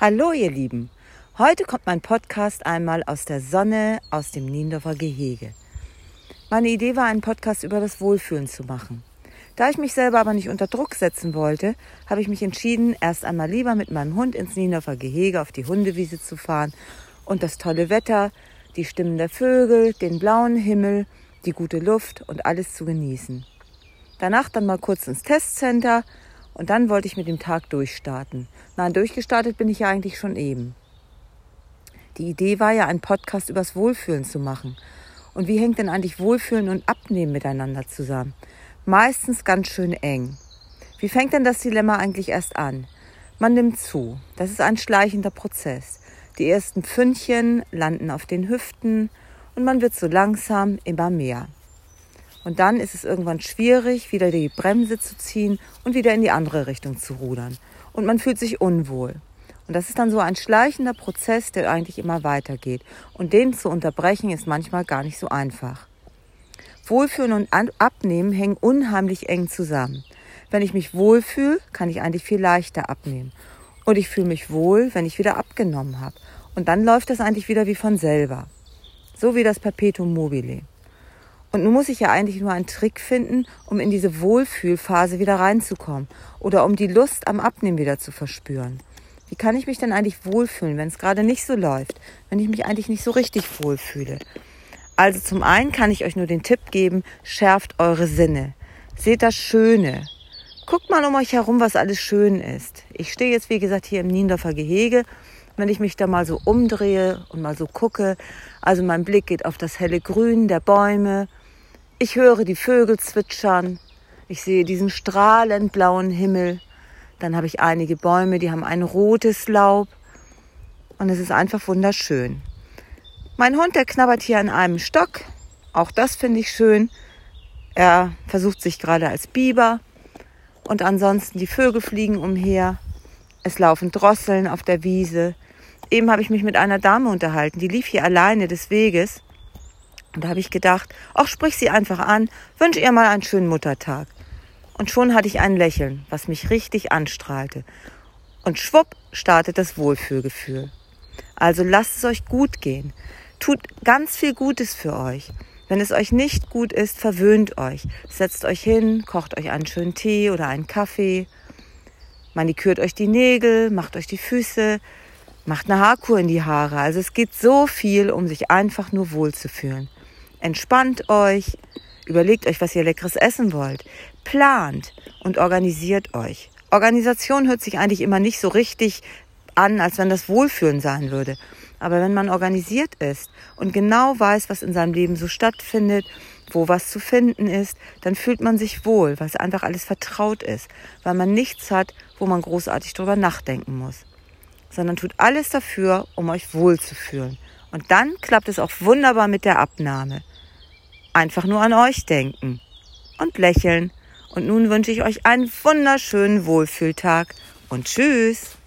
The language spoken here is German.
Hallo ihr Lieben, heute kommt mein Podcast einmal aus der Sonne aus dem Niendorfer Gehege. Meine Idee war, einen Podcast über das Wohlfühlen zu machen. Da ich mich selber aber nicht unter Druck setzen wollte, habe ich mich entschieden, erst einmal lieber mit meinem Hund ins Niendorfer Gehege auf die Hundewiese zu fahren und das tolle Wetter, die Stimmen der Vögel, den blauen Himmel, die gute Luft und alles zu genießen. Danach dann mal kurz ins Testcenter und dann wollte ich mit dem Tag durchstarten. Nein, durchgestartet bin ich ja eigentlich schon eben. Die Idee war ja, einen Podcast übers Wohlfühlen zu machen. Und wie hängt denn eigentlich Wohlfühlen und Abnehmen miteinander zusammen? Meistens ganz schön eng. Wie fängt denn das Dilemma eigentlich erst an? Man nimmt zu. Das ist ein schleichender Prozess. Die ersten Pfündchen landen auf den Hüften und man wird so langsam immer mehr. Und dann ist es irgendwann schwierig, wieder die Bremse zu ziehen und wieder in die andere Richtung zu rudern. Und man fühlt sich unwohl. Und das ist dann so ein schleichender Prozess, der eigentlich immer weitergeht. Und den zu unterbrechen ist manchmal gar nicht so einfach. Wohlfühlen und Abnehmen hängen unheimlich eng zusammen. Wenn ich mich wohlfühle, kann ich eigentlich viel leichter abnehmen. Und ich fühle mich wohl, wenn ich wieder abgenommen habe. Und dann läuft das eigentlich wieder wie von selber. So wie das Perpetuum mobile. Und nun muss ich ja eigentlich nur einen Trick finden, um in diese Wohlfühlphase wieder reinzukommen oder um die Lust am Abnehmen wieder zu verspüren. Wie kann ich mich denn eigentlich wohlfühlen, wenn es gerade nicht so läuft, wenn ich mich eigentlich nicht so richtig wohlfühle? Also zum einen kann ich euch nur den Tipp geben, schärft eure Sinne. Seht das Schöne. Guckt mal um euch herum, was alles schön ist. Ich stehe jetzt, wie gesagt, hier im Niendorfer Gehege. Wenn ich mich da mal so umdrehe und mal so gucke, also mein Blick geht auf das helle Grün der Bäume, ich höre die Vögel zwitschern. Ich sehe diesen strahlend blauen Himmel. Dann habe ich einige Bäume, die haben ein rotes Laub. Und es ist einfach wunderschön. Mein Hund, der knabbert hier an einem Stock. Auch das finde ich schön. Er versucht sich gerade als Biber. Und ansonsten die Vögel fliegen umher. Es laufen Drosseln auf der Wiese. Eben habe ich mich mit einer Dame unterhalten, die lief hier alleine des Weges. Und da habe ich gedacht, ach, sprich sie einfach an, wünsche ihr mal einen schönen Muttertag. Und schon hatte ich ein Lächeln, was mich richtig anstrahlte. Und schwupp startet das Wohlfühlgefühl. Also lasst es euch gut gehen. Tut ganz viel Gutes für euch. Wenn es euch nicht gut ist, verwöhnt euch. Setzt euch hin, kocht euch einen schönen Tee oder einen Kaffee. Manikürt euch die Nägel, macht euch die Füße, macht eine Haarkur in die Haare. Also es geht so viel, um sich einfach nur wohlzufühlen. Entspannt euch, überlegt euch, was ihr leckeres essen wollt, plant und organisiert euch. Organisation hört sich eigentlich immer nicht so richtig an, als wenn das Wohlfühlen sein würde. Aber wenn man organisiert ist und genau weiß, was in seinem Leben so stattfindet, wo was zu finden ist, dann fühlt man sich wohl, weil es einfach alles vertraut ist, weil man nichts hat, wo man großartig drüber nachdenken muss, sondern tut alles dafür, um euch wohlzufühlen. Und dann klappt es auch wunderbar mit der Abnahme. Einfach nur an euch denken und lächeln. Und nun wünsche ich euch einen wunderschönen Wohlfühltag und tschüss.